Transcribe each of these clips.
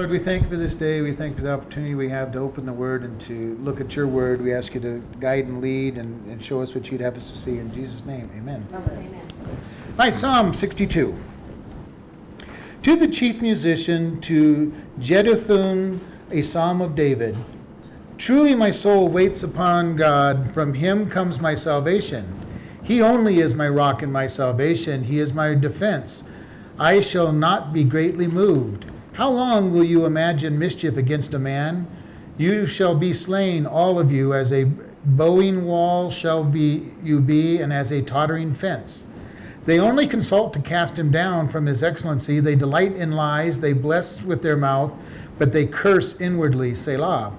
Lord, we thank you for this day. We thank you for the opportunity we have to open the Word and to look at your Word. We ask you to guide and lead and, and show us what you'd have us to see. In Jesus' name, amen. Amen. All right, Psalm 62. To the chief musician, to Jeduthun, a psalm of David. Truly my soul waits upon God, from him comes my salvation. He only is my rock and my salvation, he is my defense. I shall not be greatly moved. How long will you imagine mischief against a man? You shall be slain, all of you, as a bowing wall shall be you be, and as a tottering fence. They only consult to cast him down from his excellency. They delight in lies. They bless with their mouth, but they curse inwardly. Selah.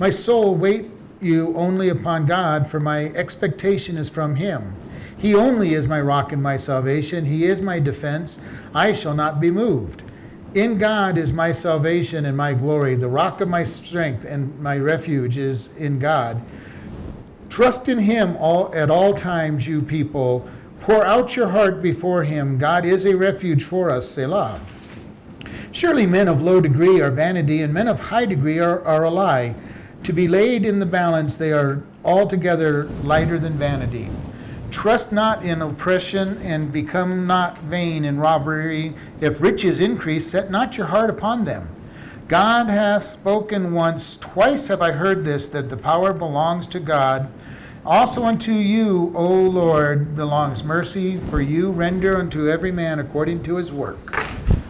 My soul, wait you only upon God, for my expectation is from him. He only is my rock and my salvation. He is my defense. I shall not be moved. In God is my salvation and my glory. The rock of my strength and my refuge is in God. Trust in him all at all times, you people. Pour out your heart before him. God is a refuge for us. Selah. Surely men of low degree are vanity, and men of high degree are, are a lie. To be laid in the balance, they are altogether lighter than vanity. Trust not in oppression, and become not vain in robbery. If riches increase, set not your heart upon them. God hath spoken once, twice have I heard this, that the power belongs to God. Also unto you, O Lord, belongs mercy, for you render unto every man according to his work.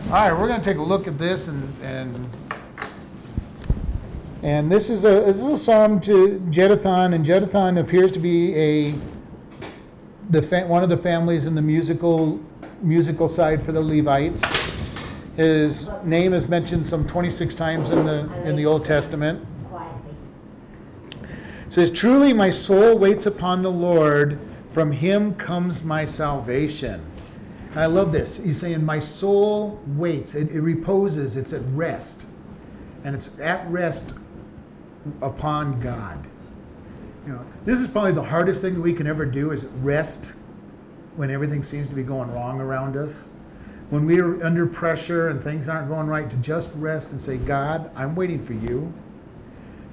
All right, we're going to take a look at this, and and and this is a this is a psalm to Jeduthun, and Jeduthun appears to be a the fa- one of the families in the musical musical side for the Levites. His name is mentioned some 26 times in the in the Old Testament. Quietly. It says, Truly my soul waits upon the Lord, from him comes my salvation. And I love this. He's saying, My soul waits, it, it reposes, it's at rest. And it's at rest upon God. You know, this is probably the hardest thing that we can ever do is rest when everything seems to be going wrong around us. When we're under pressure and things aren't going right, to just rest and say, God, I'm waiting for you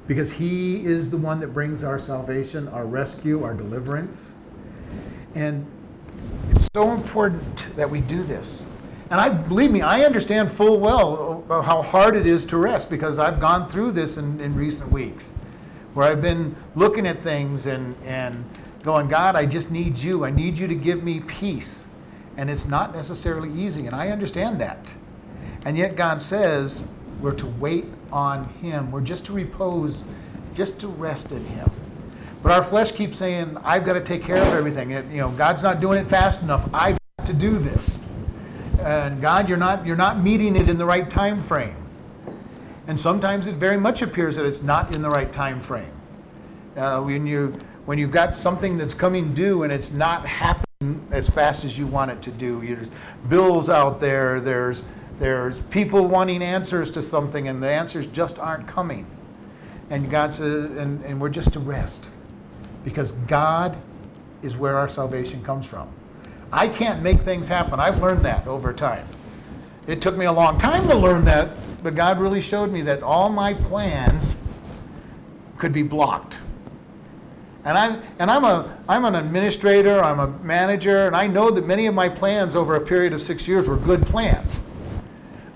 because he is the one that brings our salvation, our rescue, our deliverance. And it's so important that we do this. And I believe me, I understand full well how hard it is to rest because I've gone through this in, in recent weeks where I've been looking at things and, and going, God, I just need you. I need you to give me peace. And it's not necessarily easy, and I understand that. And yet God says we're to wait on Him. We're just to repose, just to rest in Him. But our flesh keeps saying, I've got to take care of everything. It- you know, God's not doing it fast enough. I've got to do this. And God, you're not, you're not meeting it in the right time frame. And sometimes it very much appears that it's not in the right time frame. Uh, when you when you've got something that's coming due and it's not happening as fast as you want it to do, there's bills out there. There's there's people wanting answers to something, and the answers just aren't coming. And God says, and, and we're just to rest, because God is where our salvation comes from. I can't make things happen. I've learned that over time. It took me a long time to learn that, but God really showed me that all my plans could be blocked. And I'm and I'm a I'm an administrator, I'm a manager, and I know that many of my plans over a period of six years were good plans.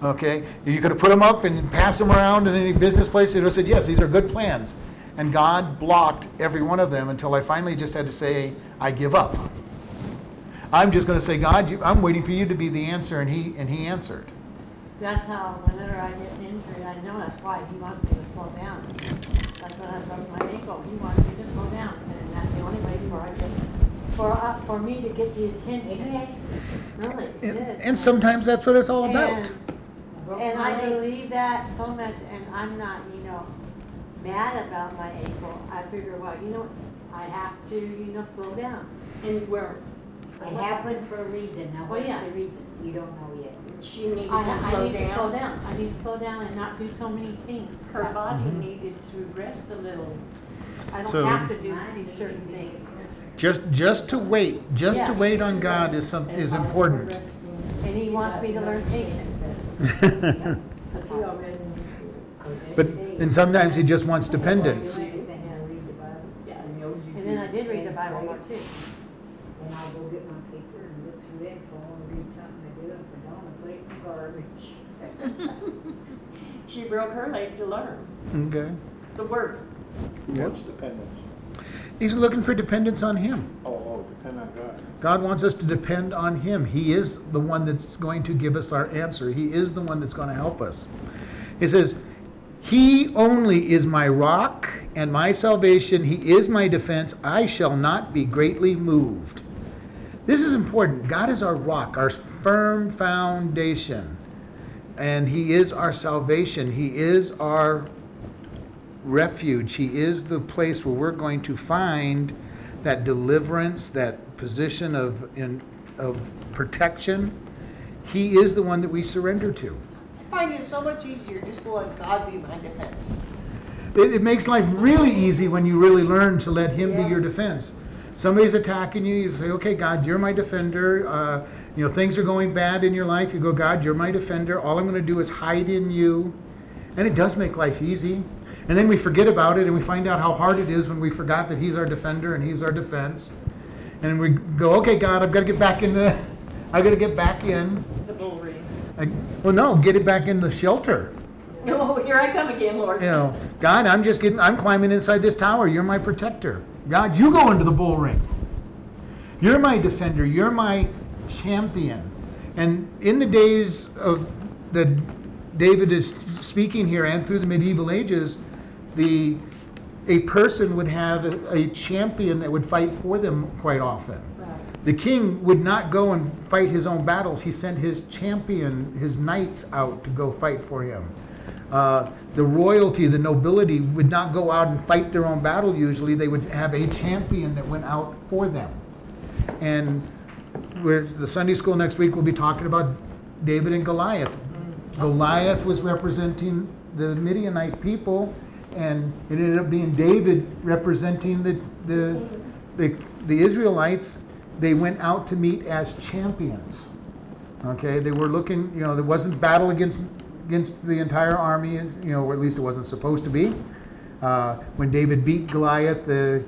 Okay, you could have put them up and passed them around in any business place. It would have said, "Yes, these are good plans," and God blocked every one of them until I finally just had to say, "I give up." I'm just going to say, God, you, I'm waiting for you to be the answer, and he and he answered. That's how whenever I get injured, I know that's why he wants me to slow down. Like when I broke my ankle, he wants me to slow down, and that's the only way for I get, for, uh, for me to get the attention. Really, it And, is. and sometimes that's what it's all about. And- And I believe that so much, and I'm not, you know, mad about my ankle. I figure, well, you know, I have to, you know, slow down. And where, It happened for a reason, now Well, what's yeah. the reason? You don't know yet. She needed I, to I slow need to slow down. down. I need to slow down and not do so many things. Her body Mhm. needed to rest a little. I So- don't have to do Mine these certain things. Just just to wait, just to Yeah. wait on God is some is important. And he wants me to learn patience. Because he already But, and sometimes he just wants dependence. Then I read the Bible, Yeah, and And then I did read the Bible more too. then I'll go get my paper and look through it, go and read something I do, and if I don't, I put it in the garbage. She broke her leg to learn Okay. the word. What's dependence? He's looking for dependence on him. Oh, oh, depend on God. God wants us to depend on Him. He is the one that's going to give us our answer. He is the one that's going to help us. He says, He only is my rock and my salvation. He is my defense. I shall not be greatly moved. This is important. God is our rock, our firm foundation. And He is our salvation. He is our refuge. He is the place where we're going to find that deliverance, that position of in, of protection. He is the one that we surrender to. I find it so much easier just to let God be my defense. It, it makes life really easy when you really learn to let Him be your defense. Somebody's attacking you, you say, "Okay, God, you're my defender." Uh, you know, things are going bad in your life. You go, "God, you're my defender. All I'm going to do is hide in you," and it does make life easy. And then we forget about it, and we find out how hard it is when we forgot that He's our defender and He's our defense. And we go, "Okay, God, I've got to get back in the, I've got to get back in." The bull well, no, get it back in the shelter. Oh, here I come again, Lord. You know, God, I'm just getting, I'm climbing inside this tower. You're my protector. God, you go into the bull ring. You're my defender. You're my champion. And in the days of that David is speaking here and through the medieval ages, the a person would have a, a champion that would fight for them quite often. The king would not go and fight his own battles. He sent his champion, his knights out to go fight for him. Uh, the royalty, the nobility would not go out and fight their own battle usually. They would have a champion that went out for them. And the Sunday school next week will be talking about David and Goliath. Goliath was representing the Midianite people, and it ended up being David representing the, the, the, the Israelites. They went out to meet as champions. Okay, they were looking, you know, there wasn't battle against against the entire army, you know, or at least it wasn't supposed to be. Uh, when David beat Goliath, the,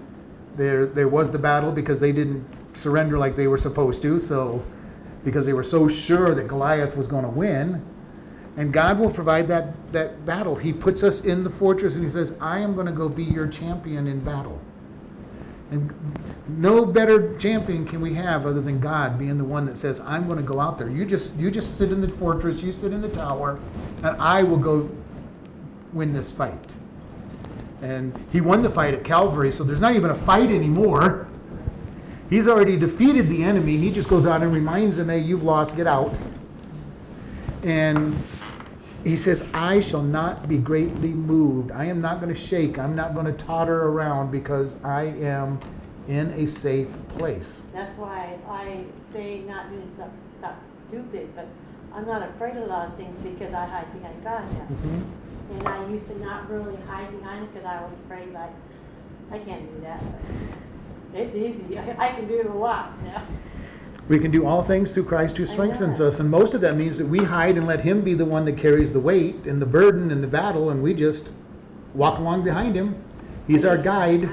there there was the battle because they didn't surrender like they were supposed to. So, because they were so sure that Goliath was going to win, and God will provide that that battle. He puts us in the fortress and He says, "I am going to go be your champion in battle." And no better champion can we have other than God being the one that says, "I'm going to go out there. You just you just sit in the fortress, you sit in the tower, and I will go win this fight." And he won the fight at Calvary, so there's not even a fight anymore. He's already defeated the enemy. He just goes out and reminds them, "Hey, you've lost. Get out." And he says, I shall not be greatly moved. I am not going to shake. I'm not going to totter around because I am in a safe place. That's why I say not doing stuff, stuff stupid, but I'm not afraid of a lot of things because I hide behind God now. Mm-hmm. And I used to not really hide behind because I was afraid like, I can't do that. But It's easy. I can do it a lot now. We can do all things through Christ who strengthens us. And most of that means that we hide and let Him be the one that carries the weight and the burden and the battle, and we just walk along behind Him. He's our guide.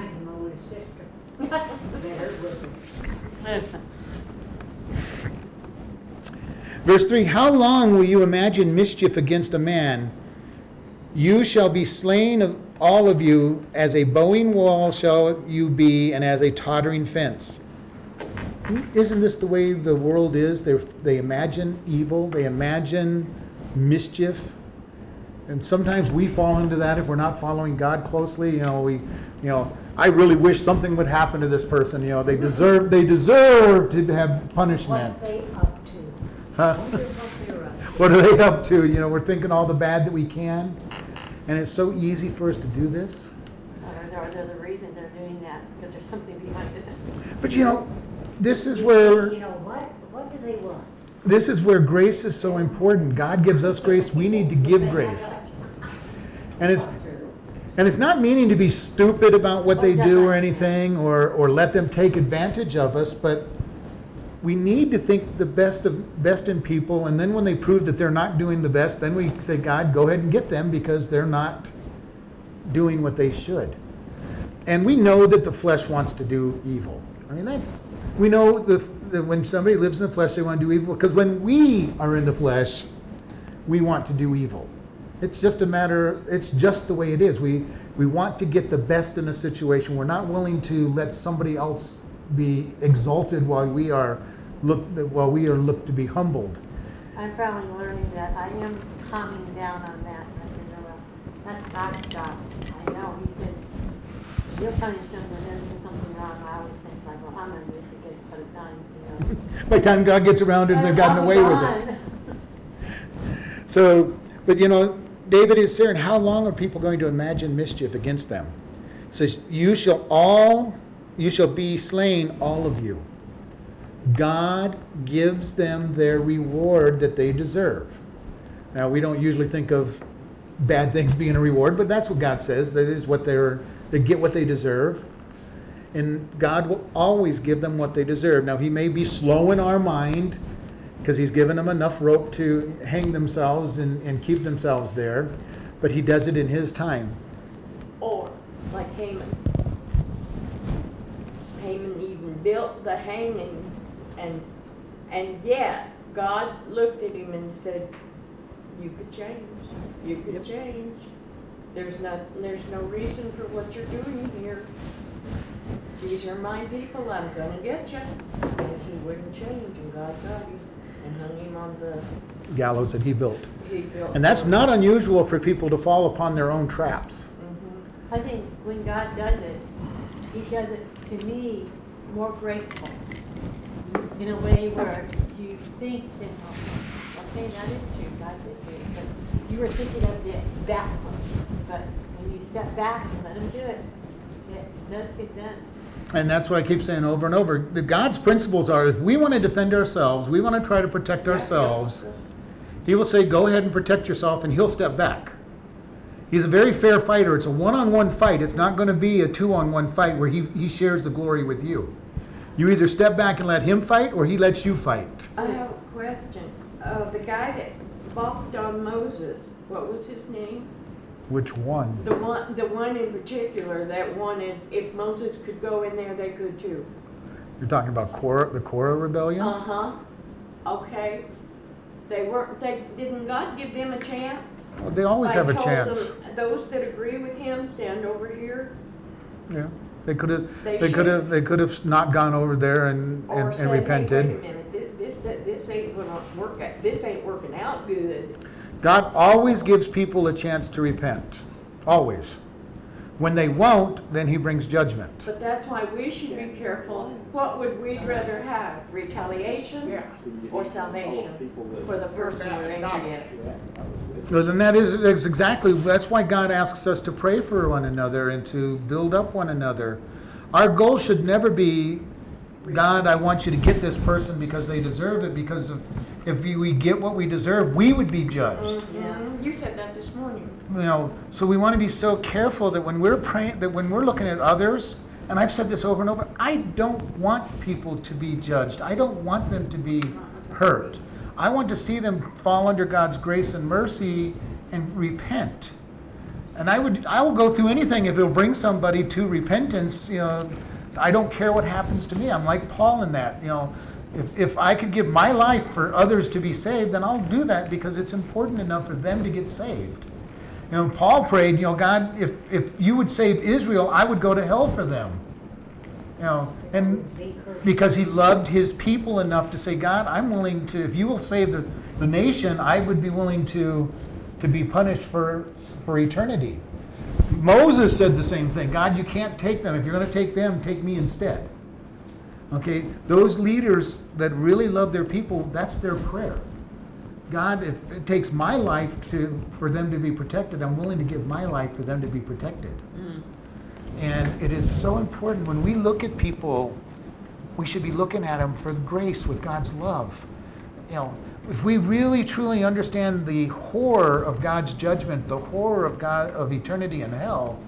Verse 3 How long will you imagine mischief against a man? You shall be slain of all of you, as a bowing wall shall you be, and as a tottering fence. Isn't this the way the world is? They, they imagine evil, they imagine mischief. And sometimes we fall into that if we're not following God closely. You know, we, you know, I really wish something would happen to this person. You know, they deserve, they deserve to have punishment. What's they up to? Huh? What they're up to. What are they up to? You know, we're thinking all the bad that we can. And it's so easy for us to do this. Or there- there's a reason they're doing that, because there's something behind it. But you know, this is where You know what? What do they want? this is where grace is so important. God gives us grace, we need to give grace. And it's and it's not meaning to be stupid about what they do or anything or or let them take advantage of us, but we need to think the best of best in people, and then when they prove that they're not doing the best, then we say, God, go ahead and get them because they're not doing what they should. And we know that the flesh wants to do evil. I mean, that's we know that when somebody lives in the flesh, they want to do evil because when we are in the flesh, we want to do evil. It's just a matter. It's just the way it is. We we want to get the best in a situation. We're not willing to let somebody else be exalted while we are look while we are looked to be humbled. I'm probably learning that I am calming down on that. That's God's job. I know, he said, you'll punish them they do something wrong. I always think like, well, I'm gonna do it because put it done, you know. By the time God gets around it, they've gotten away with it. So, but you know, David is saying, how long are people going to imagine mischief against them? It says, you shall all, you shall be slain, all of you. God gives them their reward that they deserve. Now, we don't usually think of bad things being a reward, but that's what God says. That is what they're, they get what they deserve. And God will always give them what they deserve. Now, He may be slow in our mind because He's given them enough rope to hang themselves and, and keep themselves there, but He does it in His time. Or like Haman. Haman even built the hanging and, and yet God looked at him and said, you could change, you could change. There's no, there's no reason for what you're doing here. These are my people, I'm gonna get you. And he wouldn't change and God got him and hung him on the, Gallows that He built. he built. And that's not unusual for people to fall upon their own traps. Mhm. I think when God does it, he does it to me more graceful. In a way where you think that, oh, okay, that is true, God did do it, but you were thinking of it that. But when you step back and let him do it, it does get done. And that's what I keep saying over and over. The God's principles are if we want to defend ourselves, we want to try to protect ourselves, He will say, Go ahead and protect yourself, and He'll step back. He's a very fair fighter. It's a one on one fight. It's not going to be a two on one fight where he, he shares the glory with you. You either step back and let Him fight, or He lets you fight. I have a question. Uh, the guy that balked on Moses, what was his name? Which one? The one, the one in particular that wanted, if Moses could go in there, they could too. You're talking about the Korah rebellion? Uh-huh. Okay. They weren't, they, didn't God give them a chance? Well, they always have a told chance. them, Those that agree with him, stand over here. Yeah. They could have. They They could have. They could have not gone over there and, Or and, and hey, repented. wait a minute, thi- this, this, this ain't gonna work, out- this ain't working out good. God always gives people a chance to repent. Always. When they won't, then he brings judgment. But that's why we should be careful. What would we rather have, retaliation or salvation for the person we're angry at? Well, And that is that's exactly that's why God asks us to pray for one another and to build up one another. Our goal should never be, God, I want you to get this person because they deserve it. Because if, if we we get what we deserve, we would be judged. Mhm. You said that this morning. you know so we want to be so careful that when we're praying that when we're looking at others and i've said this over and over i don't want people to be judged i don't want them to be hurt i want to see them fall under god's grace and mercy and repent and i would i will go through anything if it'll bring somebody to repentance you know i don't care what happens to me i'm like paul in that you know if, if i could give my life for others to be saved then i'll do that because it's important enough for them to get saved you know, Paul prayed, you know, God, if, if you would save Israel, I would go to hell for them. You know, and because he loved his people enough to say, God, I'm willing to, if you will save the, the nation, I would be willing to, to be punished for, for eternity. Moses said the same thing God, you can't take them. If you're going to take them, take me instead. Okay, those leaders that really love their people, that's their prayer. God, if it takes my life to for them to be protected, I'm willing to give my life for them to be protected. Mm. And it is so important when we look at people, we should be looking at them for grace with God's love. You know, if we really truly understand the horror of God's judgment, the horror of God of eternity in hell,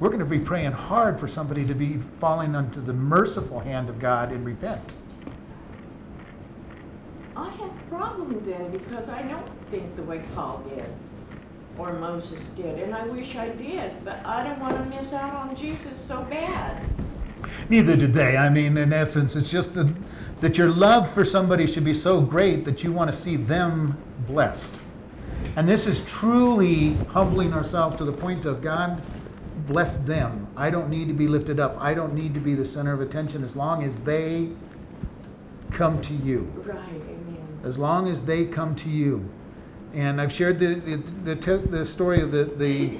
we're going to be praying hard for somebody to be falling under the merciful hand of God and repent. I have a problem then because I don't think the way Paul did or Moses did, and I wish I did, but I don't want to miss out on Jesus so bad. Neither did they. I mean, in essence, it's just that, that your love for somebody should be so great that you want to see them blessed. And this is truly humbling ourselves to the point of God, bless them. I don't need to be lifted up. I don't need to be the center of attention as long as they come to you. Right, amen. As long as they come to you. And I've shared the, the, the, the story of the, the,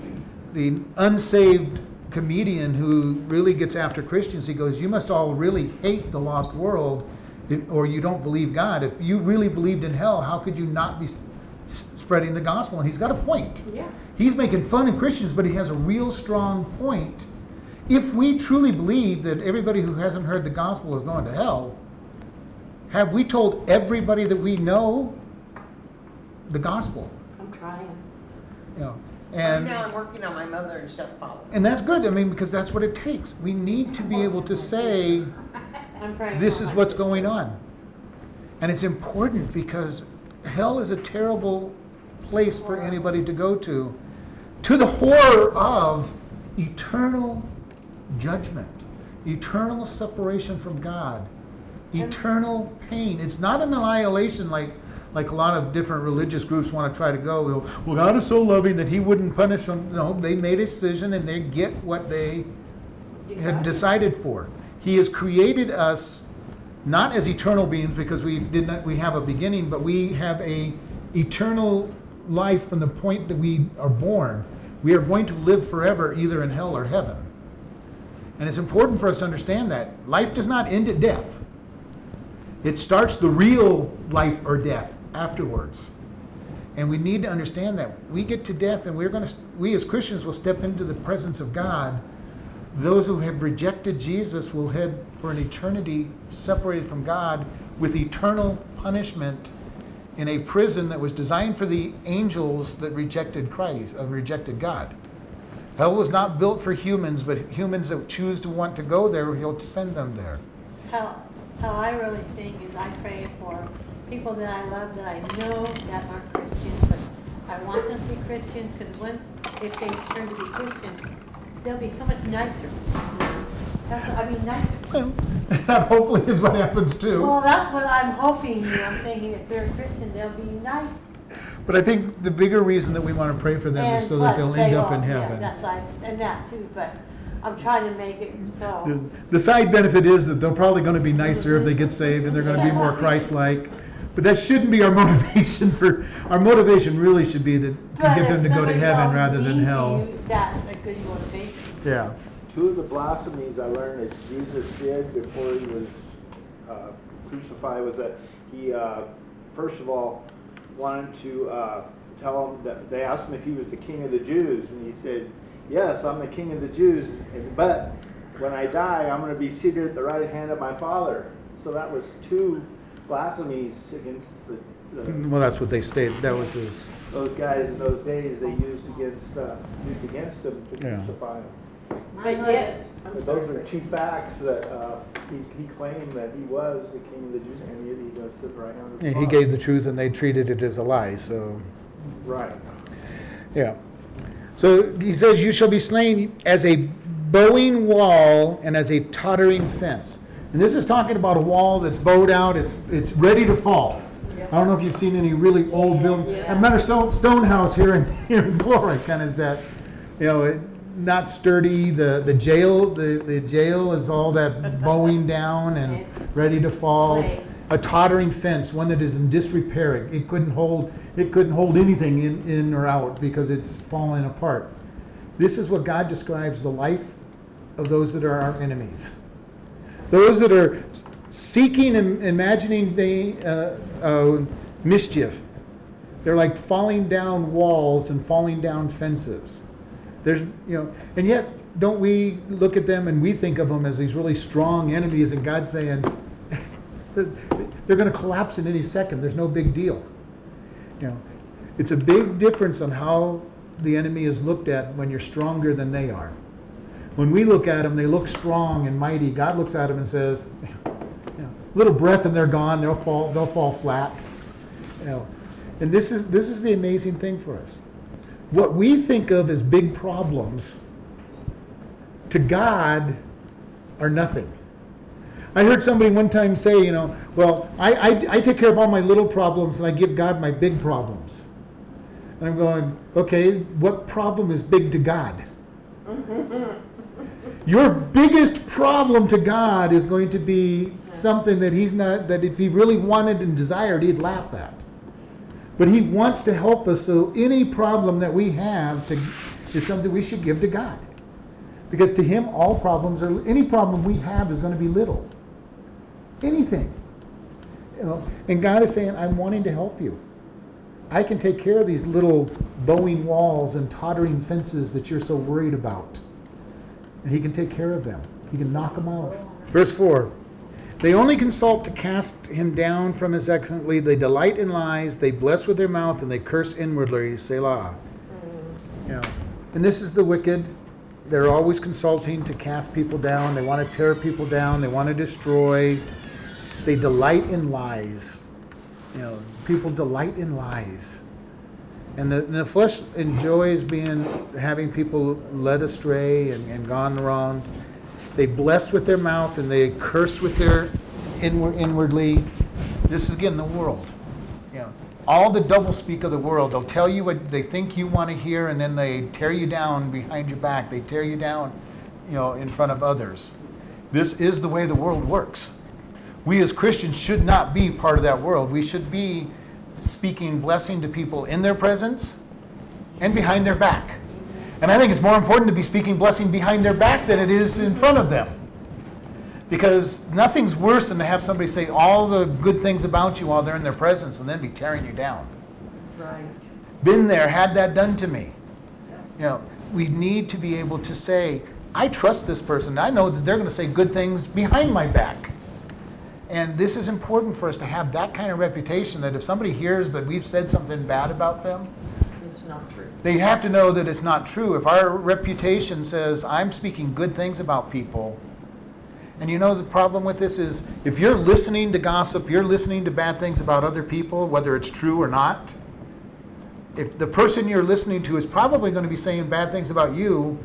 the unsaved comedian who really gets after Christians. He goes, You must all really hate the lost world or you don't believe God. If you really believed in hell, how could you not be spreading the gospel? And he's got a point. Yeah. He's making fun of Christians, but he has a real strong point. If we truly believe that everybody who hasn't heard the gospel is going to hell, have we told everybody that we know the gospel? I'm trying. You know, Right and now, I'm working on my mother and stepfather. and that's good. I mean, because that's what it takes. We need to be able to say this is what's going on, and it's important because hell is a terrible place for anybody to go to, to the horror of eternal judgment, eternal separation from God, eternal pain. It's not an annihilation like like a lot of different religious groups want to try to go. Well, God is so loving that He wouldn't punish them. No, they made a decision and they get what they have decided for. He has created us not as eternal beings because we did not we have a beginning, but we have a eternal life from the point that we are born. We are going to live forever either in hell or heaven. And it's important for us to understand that life does not end at death. It starts the real life or death afterwards. And we need to understand that we get to death and we're going to we as Christians will step into the presence of God those who have rejected Jesus will head for an eternity separated from God with eternal punishment in a prison that was designed for the angels that rejected Christ, uh, rejected God. Hell was not built for humans, but humans that choose to want to go there, he'll send them there. How, how I really think is I pray for people that I love that I know that aren't Christians, but I want them to be Christians because once, if they turn to be Christians, they'll be so much nicer. That's, I mean, nicer. that hopefully is what happens too. Well, that's what I'm hoping, you know, I'm thinking if they're Christian, they'll be nice. But I think the bigger reason that we want to pray for them is so that they'll they end up in yeah, heaven. That's right, and that too, but I'm trying to make it so. The- side benefit is that they're probably going to be nicer if they get saved and they're going to be more Christ-like. But that shouldn't be our motivation for, our motivation really should be that, to But get if them to go to somebody heaven else rather than hell. you, That's a good motivation. Yeah. Two of the blasphemies I learned that Jesus did before he was uh, crucified was that he, uh, first of all, wanted to uh, tell them that they asked him if he was the king of the Jews, and he said, "Yes, I'm the king of the Jews, but when I die, I'm going to be seated at the right hand of my Father." So that was two blasphemies against the, Well, that's what they stated. That was his. those guys in those days. They used against uh, used against him to Yeah. crucify him. But yet, I'm But those are two facts that uh, he, he claimed that he was the king of the Jews, and yet he does sit right hand of Yeah, the he Father. gave the truth and they treated it as a lie. So, Right. yeah. So he says, You shall be slain as a bowing wall and as a tottering fence. And this is talking about a wall that's bowed out, it's, it's ready to fall. I don't know if you've seen any really old building. Yeah. I met a stone, stone house here in, here in Florida, kind of is that, you know, it, not sturdy. The, the jail, the, the jail is all that bowing down and ready to fall. A tottering fence, one that is in disrepair. It, it couldn't hold, it couldn't hold anything in, in or out because it's falling apart. This is what God describes the life of those that are our enemies. Those that are seeking and imagining they, uh, uh, mischief. They're like falling down walls and falling down fences. There's, you know, and yet don't we look at them and we think of them as these really strong enemies, and God's saying they're going to collapse in any second. There's no big deal. You know, it's a big difference on how the enemy is looked at when you're stronger than they are. When we look at them, they look strong and mighty. God looks at them and says, you know, little breath and they're gone. They'll fall. They'll fall flat. You know, and this is this is the amazing thing for us. What we think of as big problems to God are nothing. I heard somebody one time say, you know, well, I, I, I take care of all my little problems and I give God my big problems. And I'm going, okay, what problem is big to God? Your biggest problem to God is going to be something that He's not, that if He really wanted and desired, He'd laugh at. But He wants to help us, so any problem that we have to, is something we should give to God. Because to Him, all problems are, any problem we have is going to be little. Anything. You know, and God is saying, I'm wanting to help you. I can take care of these little bowing walls and tottering fences that you're so worried about. And He can take care of them. He can knock them off. Verse 4 They only consult to cast him down from his excellent lead. They delight in lies. They bless with their mouth and they curse inwardly. Selah. Hmm. You know, and this is the wicked. They're always consulting to cast people down. They want to tear people down. They want to destroy. They delight in lies. You know, people delight in lies. And the, the flesh enjoys being having people led astray and, and gone wrong. They bless with their mouth and they curse with their inward, inwardly. This is again the world. All the doublespeak of the world. They'll tell you what they think you want to hear, and then they tear you down behind your back. They tear you down, you know, in front of others. This is the way the world works. We as Christians should not be part of that world. We should be speaking blessing to people in their presence and behind their back. And I think it's more important to be speaking blessing behind their back than it is in front of them. Because nothing's worse than to have somebody say all the good things about you while they're in their presence and then be tearing you down. Right. Been there, had that done to me. You know, we need to be able to say, I trust this person. I know that they're going to say good things behind my back. And this is important for us to have that kind of reputation that if somebody hears that we've said something bad about them, It's not true. They have to know that it's not true. If our reputation says, I'm speaking good things about people, and you know the problem with this is if you're listening to gossip, you're listening to bad things about other people, whether it's true or not, if the person you're listening to is probably going to be saying bad things about you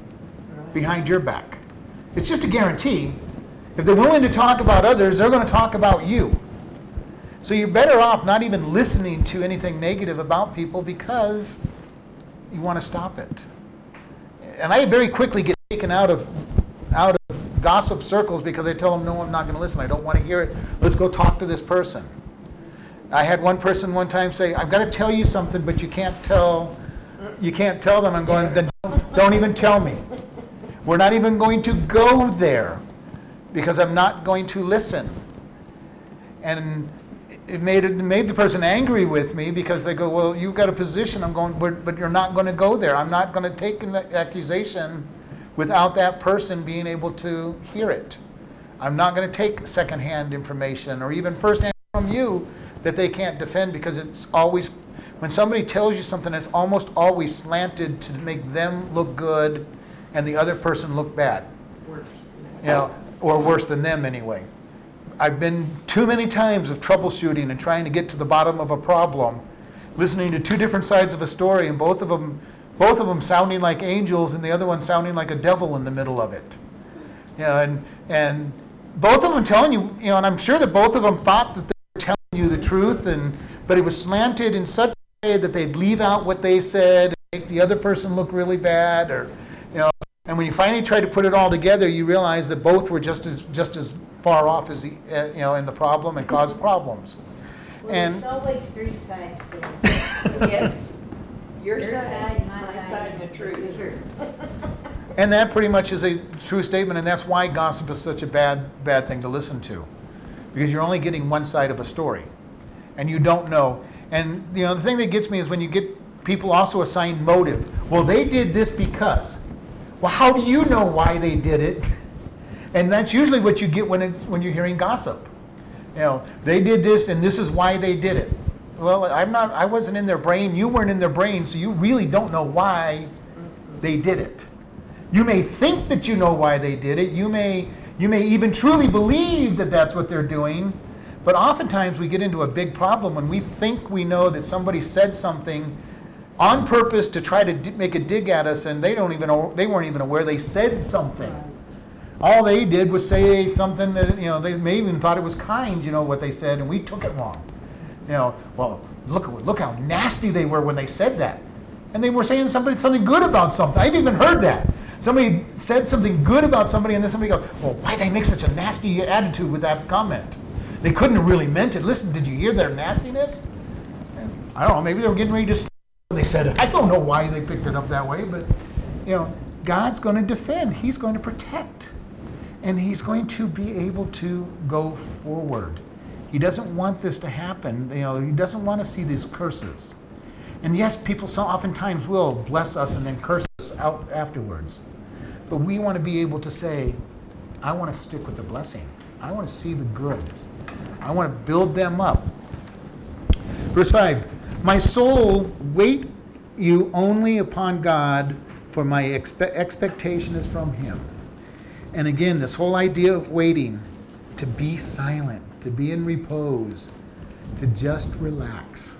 behind your back. It's just a guarantee. If they're willing to talk about others, they're going to talk about you. So you're better off not even listening to anything negative about people because you want to stop it. And I very quickly get taken out of out of gossip circles because I tell them, no, I'm not going to listen. I don't want to hear it. Let's go talk to this person. I had one person one time say, I've got to tell you something, but you can't tell you can't tell them. I'm going, then don't, don't even tell me. We're not even going to go there because I'm not going to listen. And it made it made the person angry with me because they go, well, you've got a position. I'm going, but, but you're not going to go there. I'm not going to take an accusation without that person being able to hear it. I'm not going to take secondhand information or even firsthand from you that they can't defend because it's always when somebody tells you something, it's almost always slanted to make them look good and the other person look bad. Worse. You know, or worse than them anyway. I've been too many times of troubleshooting and trying to get to the bottom of a problem, listening to two different sides of a story, and both of them, both of them sounding like angels, and the other one sounding like a devil in the middle of it. You know, and and both of them telling you, you know, and I'm sure that both of them thought that they were telling you the truth, and but it was slanted in such a way that they'd leave out what they said, and make the other person look really bad, or. And when you finally try to put it all together, you realize that both were just as just as far off as the uh, you know in the problem and caused problems. Well, And- there's always three sides to it. Yes. Your Your side, side, my my side, side, and the truth. And that pretty much is a true statement, and that's why gossip is such a bad, bad thing to listen to. Because you're only getting one side of a story. And you don't know. And you know, the thing that gets me is when you get people also assign motive. Well, they did this because. Well, how do you know why they did it? And that's usually what you get when it's when you're hearing gossip. You know, they did this and this is why they did it. Well, I'm not I wasn't in their brain, you weren't in their brain, so you really don't know why they did it. You may think that you know why they did it. You may you may even truly believe that that's what they're doing, But oftentimes we get into a big problem when we think we know that somebody said something on purpose to try to d- make a dig at us, and they don't even they weren't even aware they said something. All they did was say something that you know they may even thought it was kind, you know what they said, and we took it wrong. You know, well, look look how nasty they were when they said that, and they were saying somebody something good about something. I've even heard that somebody said something good about somebody, and then somebody goes, "Well, why they make such a nasty attitude with that comment? They couldn't have really meant it. Listen, did you hear their nastiness? I don't know. Maybe they were getting ready to." They said. I don't know why they picked it up that way, but you know, God's going to defend. He's going to protect and he's going to be able to go forward. He doesn't want this to happen. You know, he doesn't want to see these curses. And yes, people so oftentimes will bless us and then curse us out afterwards. But we want to be able to say, I want to stick with the blessing. I want to see the good. I want to build them up. Verse 5 My soul, wait you only upon God, for my expe- expectation is from him. And again, this whole idea of waiting, to be silent, to be in repose, to just relax.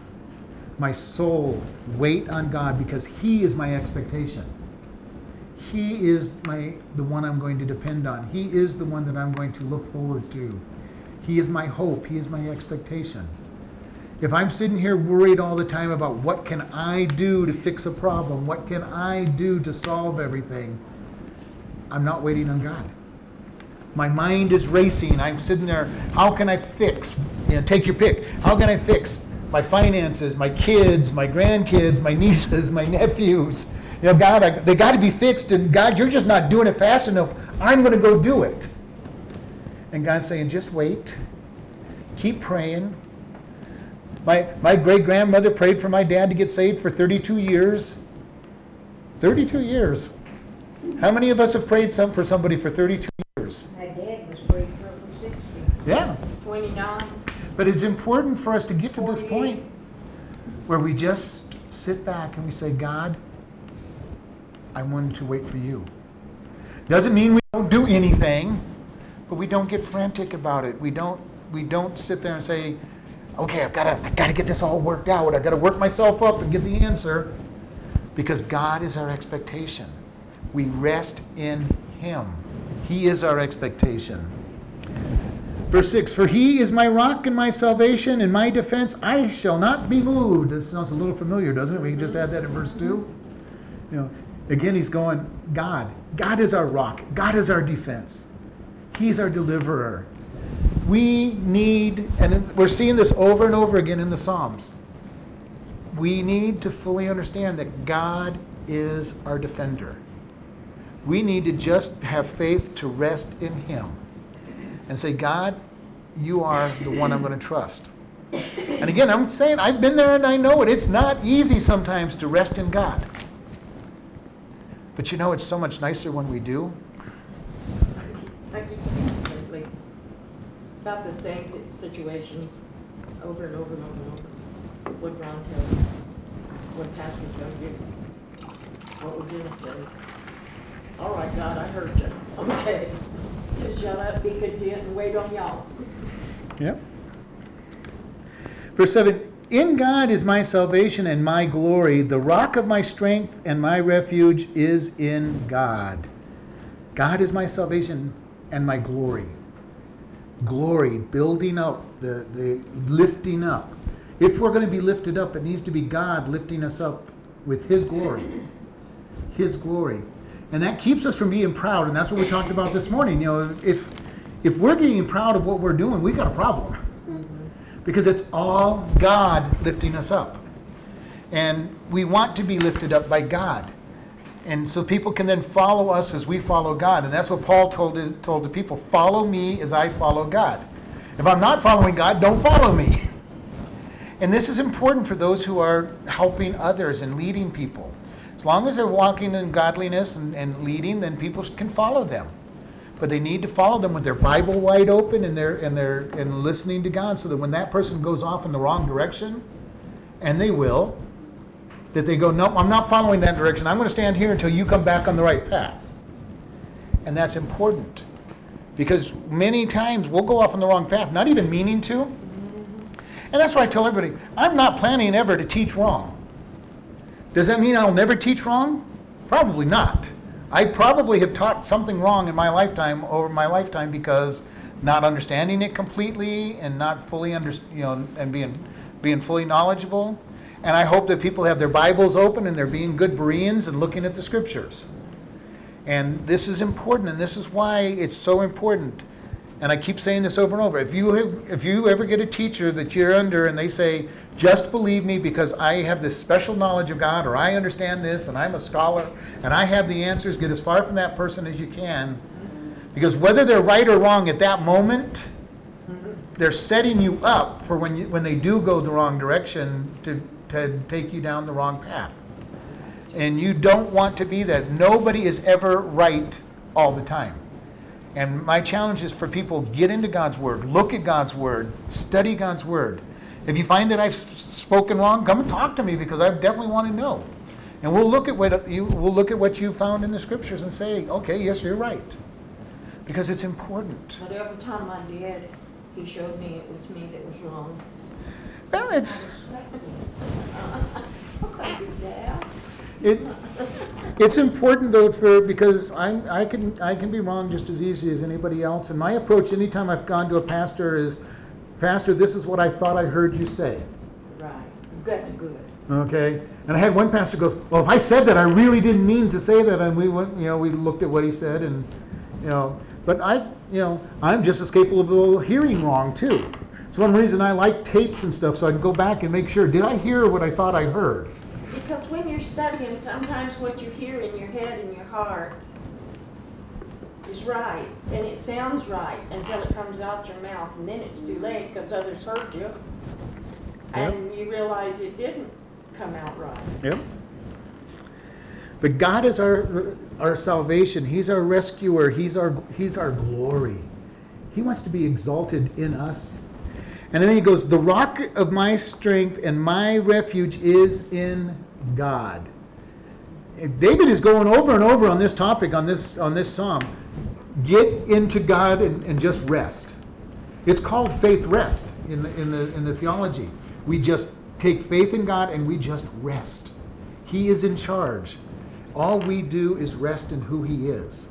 My soul, wait on God because He is my expectation. He is my the one I'm going to depend on. He is the one that I'm going to look forward to. He is my hope. He is my expectation. If I'm sitting here worried all the time about what can I do to fix a problem, what can I do to solve everything, I'm not waiting on God. My mind is racing. I'm sitting there. How can I fix? You know, take your pick. How can I fix my finances, my kids, my grandkids, my nieces, my nephews? You know, God, I, they got to be fixed. And God, you're just not doing it fast enough. I'm going to go do it. And God's saying, just wait. Keep praying. My, my great grandmother prayed for my dad to get saved for 32 years. 32 years. How many of us have prayed some, for somebody for 32 years? My dad was prayed for over sixty. Yeah. Twenty-nine, But it's important for us to get to this point where we just sit back and we say, God, I wanted to wait for you. Doesn't mean we don't do anything, but we don't get frantic about it. We don't we don't sit there and say, okay, I've got to I got to get this all worked out. I've got to work myself up and get the answer because God is our expectation. We rest in him. He is our expectation. Verse 6 For he is my rock and my salvation and my defense, I shall not be moved. This sounds a little familiar, doesn't it? We can just add that in verse 2. You know, again, he's going, God. God is our rock, God is our defense, He's our deliverer. We need, and we're seeing this over and over again in the Psalms. We need to fully understand that God is our defender. We need to just have faith to rest in Him and say, God, you are the one I'm going to trust. And again, I'm saying I've been there and I know it. It's not easy sometimes to rest in God. But you know, it's so much nicer when we do. I keep thinking lately about the same situations over and over and over and over. What tells you, what Pastor tells you, what we're gonna say. All right, God, I heard you. Okay. Just shut up, be content, and wait on y'all. Yep. Verse 7 In God is my salvation and my glory. The rock of my strength and my refuge is in God. God is my salvation and my glory. Glory, building up, the, the lifting up. If we're going to be lifted up, it needs to be God lifting us up with His glory. His glory. And that keeps us from being proud. And that's what we talked about this morning. You know, if if we're getting proud of what we're doing, we've got a problem. Because it's all God lifting us up. And we want to be lifted up by God. And so people can then follow us as we follow God. And that's what Paul told, told the people follow me as I follow God. If I'm not following God, don't follow me. And this is important for those who are helping others and leading people. As long as they're walking in godliness and, and leading, then people can follow them. But they need to follow them with their Bible wide open and their and their and listening to God so that when that person goes off in the wrong direction, and they will, that they go, No, I'm not following that direction. I'm going to stand here until you come back on the right path. And that's important. Because many times we'll go off on the wrong path, not even meaning to. And that's why I tell everybody I'm not planning ever to teach wrong. Does that mean I'll never teach wrong? Probably not. I probably have taught something wrong in my lifetime over my lifetime because not understanding it completely and not fully under, you know, and being being fully knowledgeable. And I hope that people have their Bibles open and they're being good Bereans and looking at the scriptures. And this is important, and this is why it's so important. And I keep saying this over and over. If you have, if you ever get a teacher that you're under and they say, "Just believe me because I have this special knowledge of God, or I understand this, and I'm a scholar, and I have the answers," get as far from that person as you can. Because whether they're right or wrong at that moment, they're setting you up for when you, when they do go the wrong direction to, to take you down the wrong path. And you don't want to be that. Nobody is ever right all the time. And my challenge is for people get into God's word, look at God's word, study God's word. If you find that I've spoken wrong, come and talk to me because I definitely want to know. And we'll look at what you we'll look at what you found in the scriptures and say, okay, yes, you're right. Because it's important. But every time I did, he showed me it was me that was wrong. Well, it's Okay, good dad. It's, it's important though for, because I'm I can, I can be wrong just as easy as anybody else. And my approach anytime I've gone to a pastor is, Pastor, this is what I thought I heard you say. Right, that's good. Okay? And I had one pastor goes, well, if I said that, I really didn't mean to say that. And we went, you know, we looked at what he said and, you know, but I, you know, I'm just as capable of hearing wrong too. It's one reason I like tapes and stuff so I can go back and make sure, did I hear what I thought I heard? Because when you're studying, sometimes what you hear in your head and your heart is right, and it sounds right until it comes out your mouth, and then it's too late because others heard you. And you realize it didn't come out right. Yep. But God is our our salvation. He's our rescuer. He's our he's our glory. He wants to be exalted in us. And then he goes, "The rock of my strength and my refuge is in God." David is going over and over on this topic on this on this psalm. Get into God and, and just rest. It's called faith rest in the, in the in the theology. We just take faith in God and we just rest. He is in charge. All we do is rest in who He is.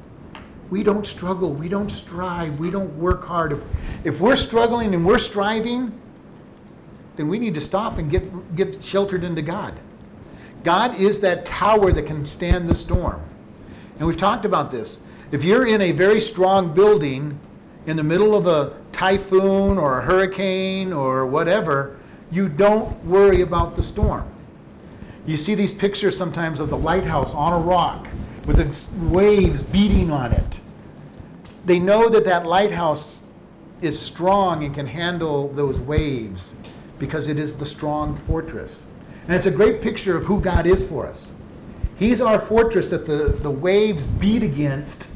We don't struggle. We don't strive. We don't work hard. If, if we're struggling and we're striving, then we need to stop and get, get sheltered into God. God is that tower that can stand the storm. And we've talked about this. If you're in a very strong building in the middle of a typhoon or a hurricane or whatever, you don't worry about the storm. You see these pictures sometimes of the lighthouse on a rock with its waves beating on it. They know that that lighthouse is strong and can handle those waves because it is the strong fortress. And it's a great picture of who God is for us. He's our fortress that the, the waves beat against.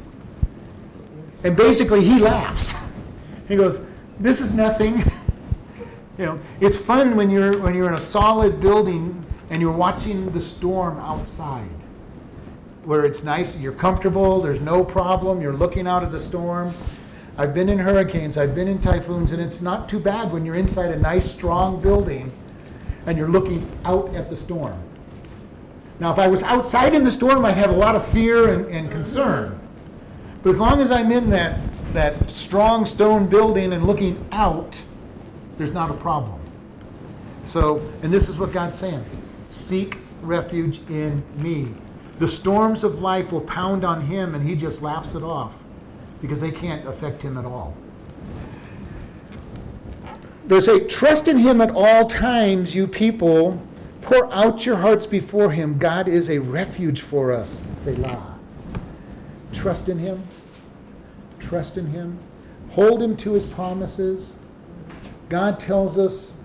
And basically, he laughs. He goes, This is nothing. You know, it's fun when you're when you're in a solid building and you're watching the storm outside, where it's nice, you're comfortable, there's no problem, you're looking out at the storm. I've been in hurricanes, I've been in typhoons, and it's not too bad when you're inside a nice, strong building and you're looking out at the storm. Now, if I was outside in the storm, I'd have a lot of fear and, and concern. But as long as I'm in that, that strong stone building and looking out, there's not a problem. So, and this is what God's saying seek refuge in me. The storms of life will pound on him and he just laughs it off because they can't affect him at all. Verse 8 Trust in him at all times, you people. Pour out your hearts before him. God is a refuge for us. Selah. Trust in him. Trust in him. Hold him to his promises. God tells us,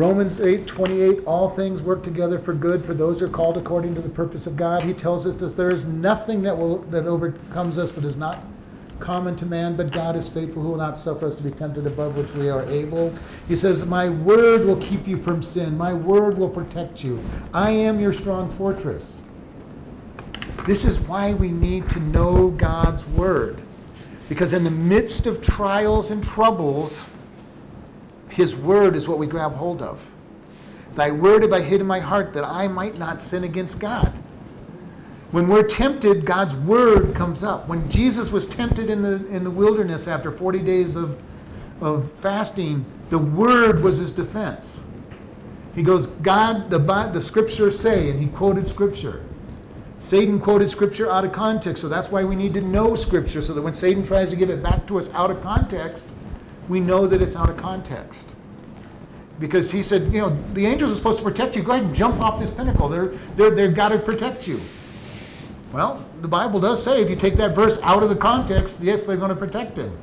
Romans 8 28, all things work together for good for those who are called according to the purpose of God. He tells us that there is nothing that will that overcomes us that is not common to man, but God is faithful, who will not suffer us to be tempted above which we are able. He says, My word will keep you from sin, my word will protect you. I am your strong fortress. This is why we need to know God's word. Because in the midst of trials and troubles, His word is what we grab hold of. Thy word have I hid in my heart that I might not sin against God. When we're tempted, God's word comes up. When Jesus was tempted in the, in the wilderness after 40 days of, of fasting, the word was his defense. He goes, God, the, the scriptures say, and he quoted scripture. Satan quoted scripture out of context, so that's why we need to know scripture, so that when Satan tries to give it back to us out of context, we know that it's out of context. Because he said, you know, the angels are supposed to protect you. Go ahead and jump off this pinnacle. They're, they're, they've got to protect you. Well, the Bible does say if you take that verse out of the context, yes, they're going to protect him.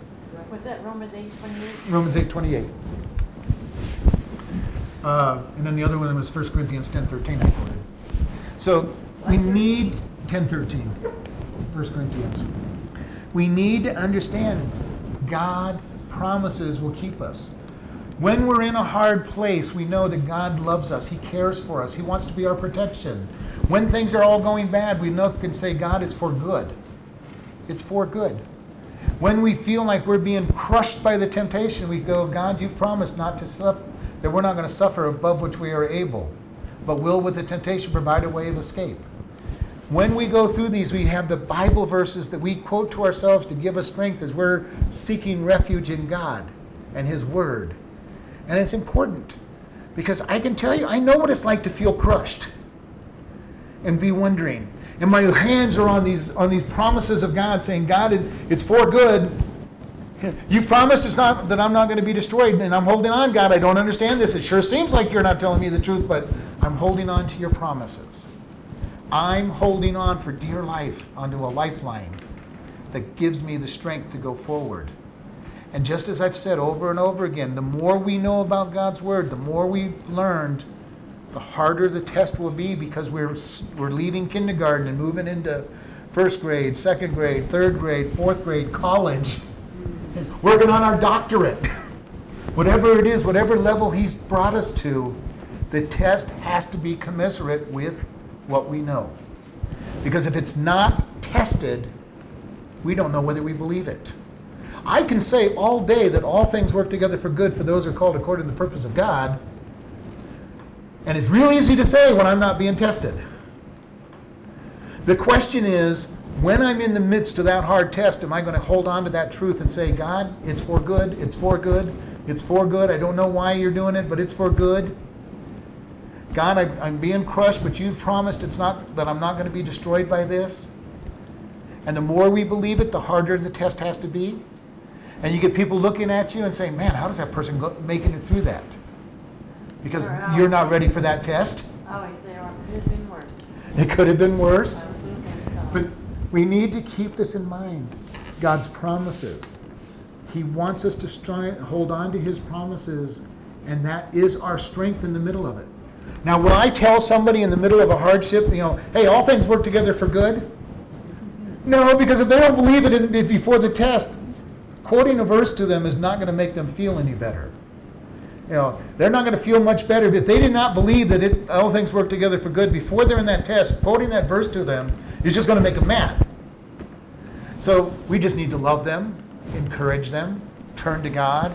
Was that Romans eight twenty-eight? Romans 8 28. Uh, and then the other one was 1 Corinthians 10 13, I quoted. So we need 10 13, 1 Corinthians. We need to understand God's promises will keep us. When we're in a hard place, we know that God loves us. He cares for us. He wants to be our protection. When things are all going bad, we look and say, God, it's for good. It's for good. When we feel like we're being crushed by the temptation, we go, God, you've promised not to suffer, that we're not going to suffer above which we are able, but will with the temptation provide a way of escape. When we go through these, we have the Bible verses that we quote to ourselves to give us strength as we're seeking refuge in God and His Word. And it's important because I can tell you, I know what it's like to feel crushed and be wondering. And my hands are on these on these promises of God, saying, God, it, it's for good. You've promised it's not that I'm not going to be destroyed, and I'm holding on, God. I don't understand this. It sure seems like you're not telling me the truth, but I'm holding on to your promises. I'm holding on for dear life onto a lifeline that gives me the strength to go forward. And just as I've said over and over again, the more we know about God's Word, the more we've learned, the harder the test will be because we're, we're leaving kindergarten and moving into first grade, second grade, third grade, fourth grade, college, working on our doctorate. whatever it is, whatever level He's brought us to, the test has to be commensurate with what we know. Because if it's not tested, we don't know whether we believe it. I can say all day that all things work together for good for those who are called according to the purpose of God. And it's real easy to say when I'm not being tested. The question is when I'm in the midst of that hard test, am I going to hold on to that truth and say, God, it's for good, it's for good, it's for good. I don't know why you're doing it, but it's for good. God, I'm, I'm being crushed, but you've promised it's not that I'm not going to be destroyed by this. And the more we believe it, the harder the test has to be. And you get people looking at you and saying, man, how does that person go, making it through that? Because how- um, you're not ready for that test. Oh, I always oh, it could have been worse. It could have been worse. I was thinking so. But we need to keep this in mind God's promises. He wants us to stri- hold on to His promises, and that is our strength in the middle of it. Now, will I tell somebody in the middle of a hardship, you know, hey, all things work together for good? No, because if they don't believe it in, before the test, quoting a verse to them is not going to make them feel any better. You know, they're not going to feel much better. But if they did not believe that it, all things work together for good before they're in that test, quoting that verse to them is just going to make them mad. So we just need to love them, encourage them, turn to God,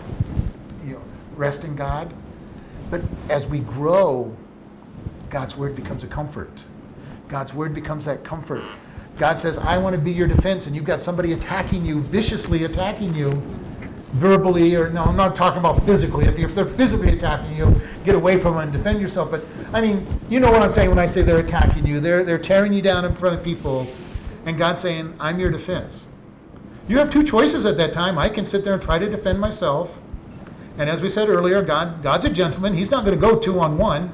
you know, rest in God. But as we grow, God's word becomes a comfort. God's word becomes that comfort. God says, I want to be your defense, and you've got somebody attacking you, viciously attacking you, verbally, or no, I'm not talking about physically. If, if they're physically attacking you, get away from them and defend yourself. But I mean, you know what I'm saying when I say they're attacking you. They're, they're tearing you down in front of people, and God's saying, I'm your defense. You have two choices at that time. I can sit there and try to defend myself. And as we said earlier, God, God's a gentleman. He's not going to go two on one.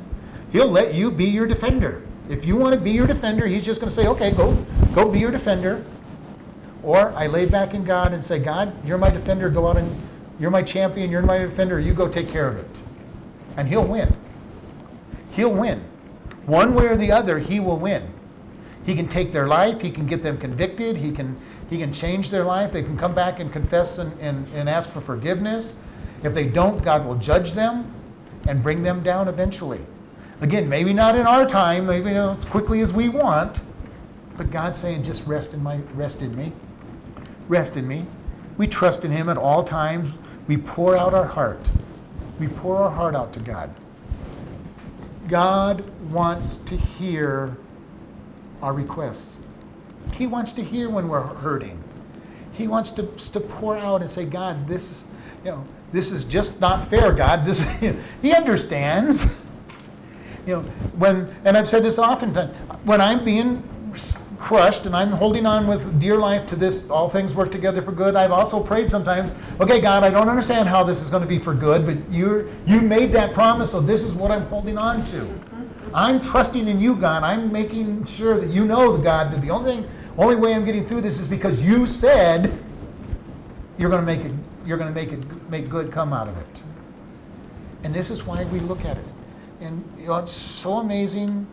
He'll let you be your defender. If you want to be your defender, he's just going to say, okay, go, go be your defender. Or I lay back in God and say, God, you're my defender. Go out and you're my champion. You're my defender. You go take care of it. And he'll win. He'll win. One way or the other, he will win. He can take their life. He can get them convicted. He can, he can change their life. They can come back and confess and, and, and ask for forgiveness. If they don't, God will judge them and bring them down eventually. Again, maybe not in our time, maybe not as quickly as we want, but God's saying, just rest in my rest in me. Rest in me. we trust in Him at all times. We pour out our heart. We pour our heart out to God. God wants to hear our requests. He wants to hear when we're hurting. He wants to, to pour out and say, God, this is, you know, this is just not fair, God. This, he understands. You know, when, and I've said this often, when I'm being crushed and I'm holding on with dear life to this, all things work together for good, I've also prayed sometimes, okay, God, I don't understand how this is going to be for good, but you you made that promise, so this is what I'm holding on to. I'm trusting in you, God. I'm making sure that you know, God, that the only thing, only way I'm getting through this is because you said you're going to make it, you're going to make it, make good come out of it. And this is why we look at it. And you know, it's so amazing.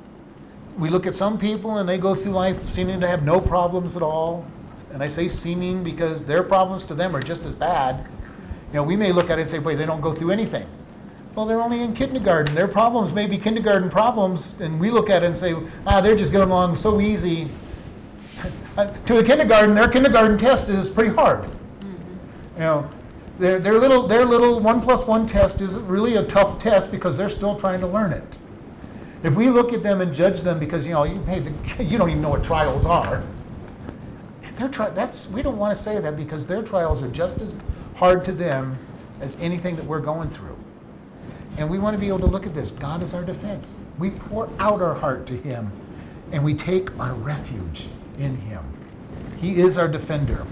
We look at some people and they go through life seeming to have no problems at all. And I say seeming because their problems to them are just as bad. You know, we may look at it and say, wait, they don't go through anything. Well, they're only in kindergarten. Their problems may be kindergarten problems, and we look at it and say, ah, they're just getting along so easy. to a kindergarten, their kindergarten test is pretty hard. You know, their, their little their little one plus one test is really a tough test because they're still trying to learn it. If we look at them and judge them because you know you, hey, the, you don't even know what trials are, their tri- that's we don't want to say that because their trials are just as hard to them as anything that we're going through. And we want to be able to look at this. God is our defense. We pour out our heart to Him, and we take our refuge in Him. He is our defender.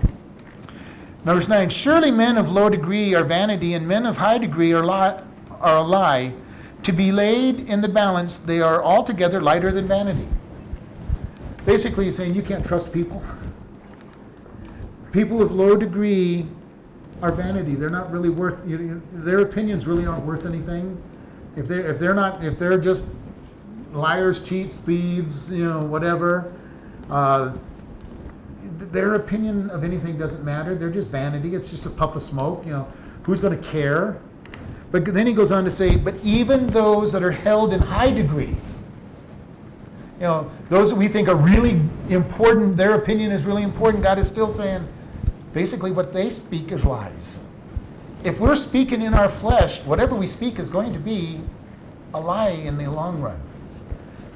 Verse 9 Surely men of low degree are vanity, and men of high degree are, are a lie. To be laid in the balance, they are altogether lighter than vanity. Basically, he's saying you can't trust people. People of low degree are vanity. They're not really worth, you know, their opinions really aren't worth anything. If they're, if they're not, if they're just liars, cheats, thieves, you know, whatever, uh, their opinion of anything doesn't matter. They're just vanity. It's just a puff of smoke. You know, who's going to care? But then he goes on to say, but even those that are held in high degree, you know, those that we think are really important, their opinion is really important, God is still saying, basically what they speak is lies. If we're speaking in our flesh, whatever we speak is going to be a lie in the long run.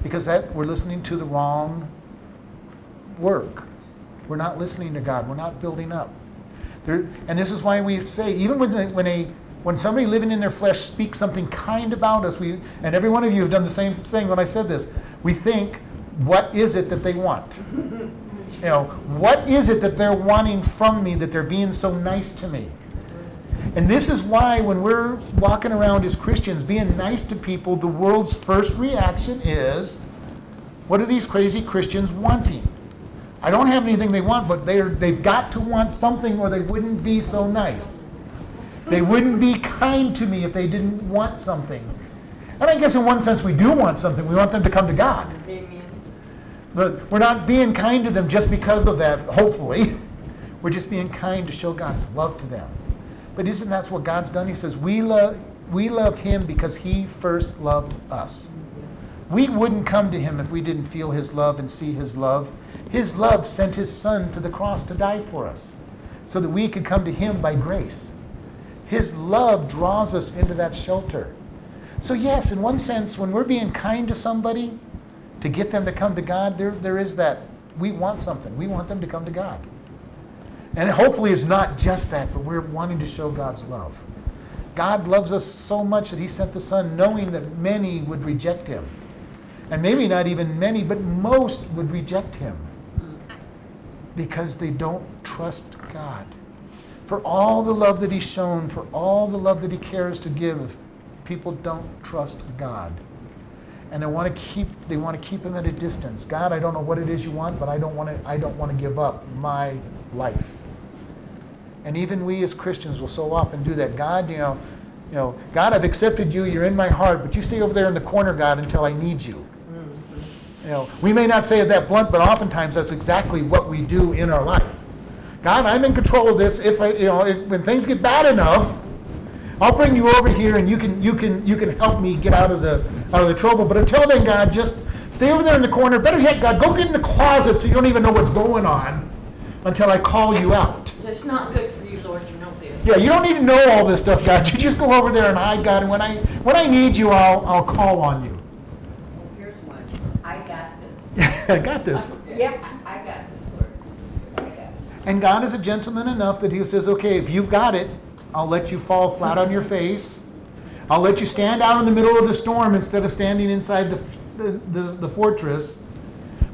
Because that we're listening to the wrong work. We're not listening to God. We're not building up. There, and this is why we say, even when, when, a, when somebody living in their flesh speaks something kind about us, we, and every one of you have done the same thing when I said this, we think, what is it that they want? You know, what is it that they're wanting from me that they're being so nice to me? And this is why when we're walking around as Christians being nice to people, the world's first reaction is, what are these crazy Christians wanting? I don't have anything they want, but they're, they've got to want something or they wouldn't be so nice. They wouldn't be kind to me if they didn't want something. And I guess in one sense we do want something. We want them to come to God. Amen. But we're not being kind to them just because of that, hopefully. We're just being kind to show God's love to them. But isn't that what God's done? He says, we love, we love Him because He first loved us. We wouldn't come to Him if we didn't feel His love and see His love. His love sent His Son to the cross to die for us so that we could come to Him by grace. His love draws us into that shelter. So, yes, in one sense, when we're being kind to somebody to get them to come to God, there, there is that. We want something. We want them to come to God. And hopefully, it's not just that, but we're wanting to show God's love. God loves us so much that He sent the Son, knowing that many would reject Him. And maybe not even many, but most would reject Him because they don't trust God. For all the love that He's shown, for all the love that He cares to give, people don't trust God. And they want to keep they want to keep him at a distance. God, I don't know what it is you want, but I don't want to I don't want to give up my life. And even we as Christians will so often do that. God, you know, you know, God, I've accepted you, you're in my heart, but you stay over there in the corner, God, until I need you. You know, we may not say it that blunt, but oftentimes that's exactly what we do in our life. God, I'm in control of this. If I, you know, if when things get bad enough, I'll bring you over here and you can you can you can help me get out of the out of the trouble. But until then, God, just stay over there in the corner. Better yet, God, go get in the closet so you don't even know what's going on. until I call you out. That's not good for you, Lord, you know this. Yeah, you don't need to know all this stuff, God. You just go over there and hide, God. And when I when I need you, I'll I'll call on you. Well, here's one. I got this. I got this. Yep. I I got this, Lord. I got it. And God is a gentleman enough that He says, okay, if you've got it, I'll let you fall flat on your face. I'll let you stand out in the middle of the storm instead of standing inside the, the, the, the fortress.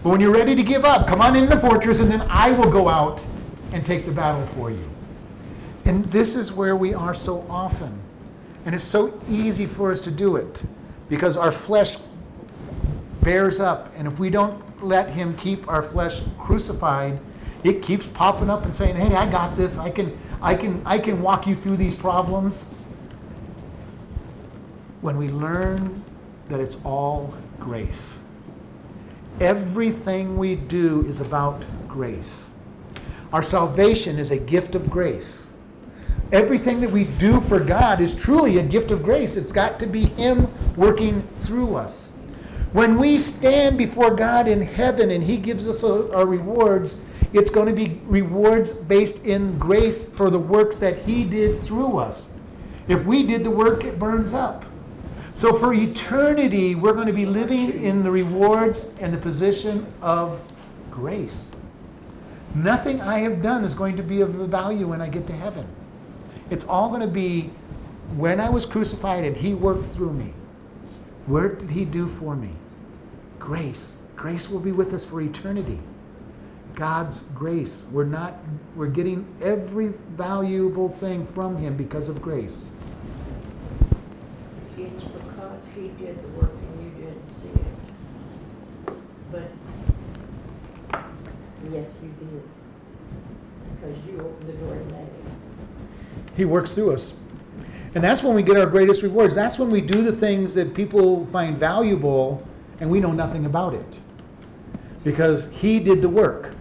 But when you're ready to give up, come on in the fortress, and then I will go out and take the battle for you. And this is where we are so often. And it's so easy for us to do it because our flesh bears up. And if we don't let Him keep our flesh crucified, it keeps popping up and saying, "Hey, I got this. I can, I can, I can walk you through these problems." When we learn that it's all grace, everything we do is about grace. Our salvation is a gift of grace. Everything that we do for God is truly a gift of grace. It's got to be Him working through us. When we stand before God in heaven and He gives us our rewards, it's going to be rewards based in grace for the works that He did through us. If we did the work, it burns up. So for eternity, we're going to be living in the rewards and the position of grace. Nothing I have done is going to be of value when I get to heaven. It's all going to be when I was crucified and He worked through me. What did He do for me? Grace. Grace will be with us for eternity. God's grace. We're not we're getting every valuable thing from him because of grace. It's because he did the work and you didn't see it. But, yes, you did. Because you opened the door and let him. He works through us. And that's when we get our greatest rewards. That's when we do the things that people find valuable and we know nothing about it. Because he did the work.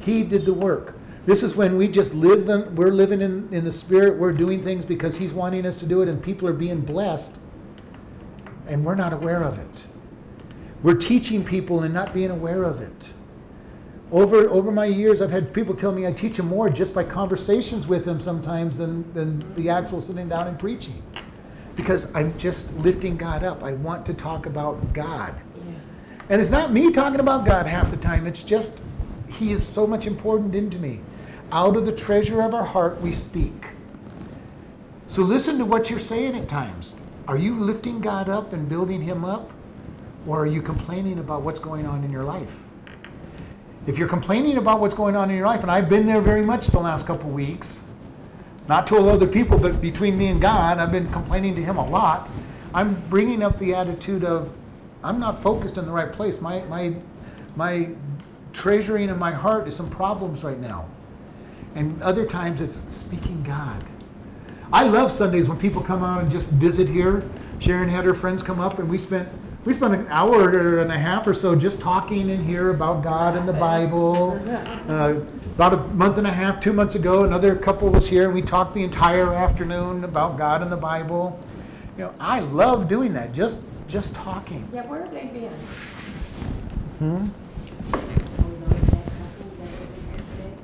He did the work. This is when we just live, in, we're living in, in the Spirit, we're doing things because He's wanting us to do it, and people are being blessed, and we're not aware of it. We're teaching people and not being aware of it. Over, over my years, I've had people tell me I teach them more just by conversations with them sometimes than, than the actual sitting down and preaching. Because I'm just lifting God up. I want to talk about God. And it's not me talking about God half the time, it's just He is so much important into me. Out of the treasure of our heart, we speak. So listen to what you're saying at times. Are you lifting God up and building Him up? Or are you complaining about what's going on in your life? If you're complaining about what's going on in your life, and I've been there very much the last couple weeks, not to all other people, but between me and God, I've been complaining to Him a lot. I'm bringing up the attitude of, I'm not focused in the right place. My, my, my treasuring in my heart is some problems right now. And other times it's speaking God. I love Sundays when people come out and just visit here. Sharon had her friends come up, and we spent we spent an hour and a half or so just talking in here about God and the Bible. Uh, about a month and a half, two months ago, another couple was here, and we talked the entire afternoon about God and the Bible. You know, I love doing that. Just just talking. Yeah, where have they been? Hmm?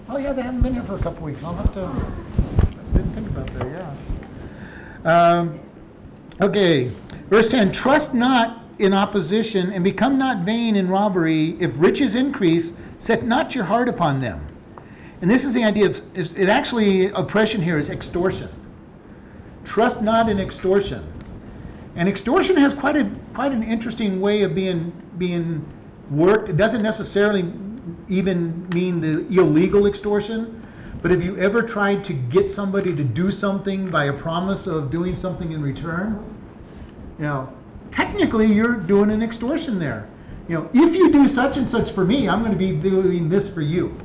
Oh yeah, they haven't been here for a couple weeks. I'll have to. I didn't think about that. Yeah. Um, okay, verse ten. Trust not in opposition, and become not vain in robbery. If riches increase, set not your heart upon them. And this is the idea of. Is, it actually oppression here is extortion. Trust not in extortion. And extortion has quite a quite an interesting way of being being worked. It doesn't necessarily even mean the illegal extortion, but if you ever tried to get somebody to do something by a promise of doing something in return, you know, technically you're doing an extortion there. You know, if you do such and such for me, I'm going to be doing this for you.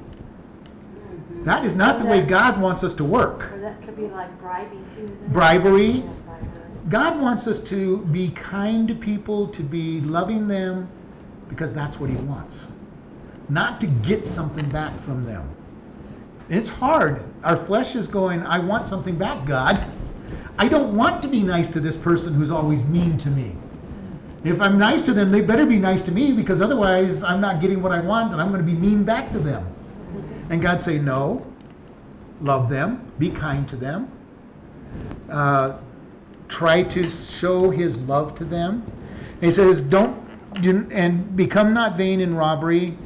That is not the way God wants us to work. Or that could be like bribing too. then. Bribery. Yeah, bribery. God wants us to be kind to people, to be loving them, because that's what He wants. Not to get something back from them. It's hard. Our flesh is going, I want something back, God. I don't want to be nice to this person who's always mean to me. If I'm nice to them, they better be nice to me because otherwise I'm not getting what I want and I'm going to be mean back to them. And God say, no, love them, be kind to them, uh, try to show His love to them. And He says, don't, and become not vain in robbery.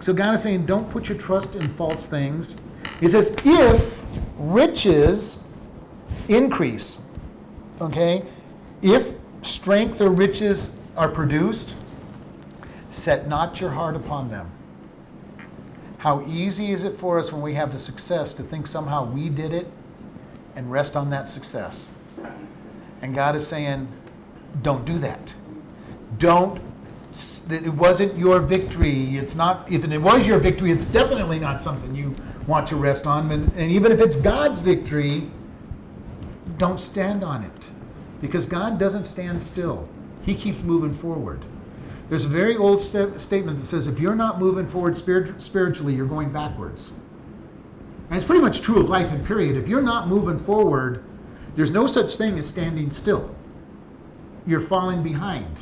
So God is saying, don't put your trust in false things. He says, if riches increase, okay, if strength or riches are produced, set not your heart upon them. How easy is it for us when we have the success to think somehow we did it and rest on that success? And God is saying, don't do that. Don't, it wasn't your victory. It's not, if it was your victory, it's definitely not something you want to rest on. And, and even if it's God's victory, don't stand on it. Because God doesn't stand still, He keeps moving forward. There's a very old sta- statement that says if you're not moving forward spirit- spiritually, you're going backwards. And it's pretty much true of life and period. If you're not moving forward, there's no such thing as standing still. You're falling behind.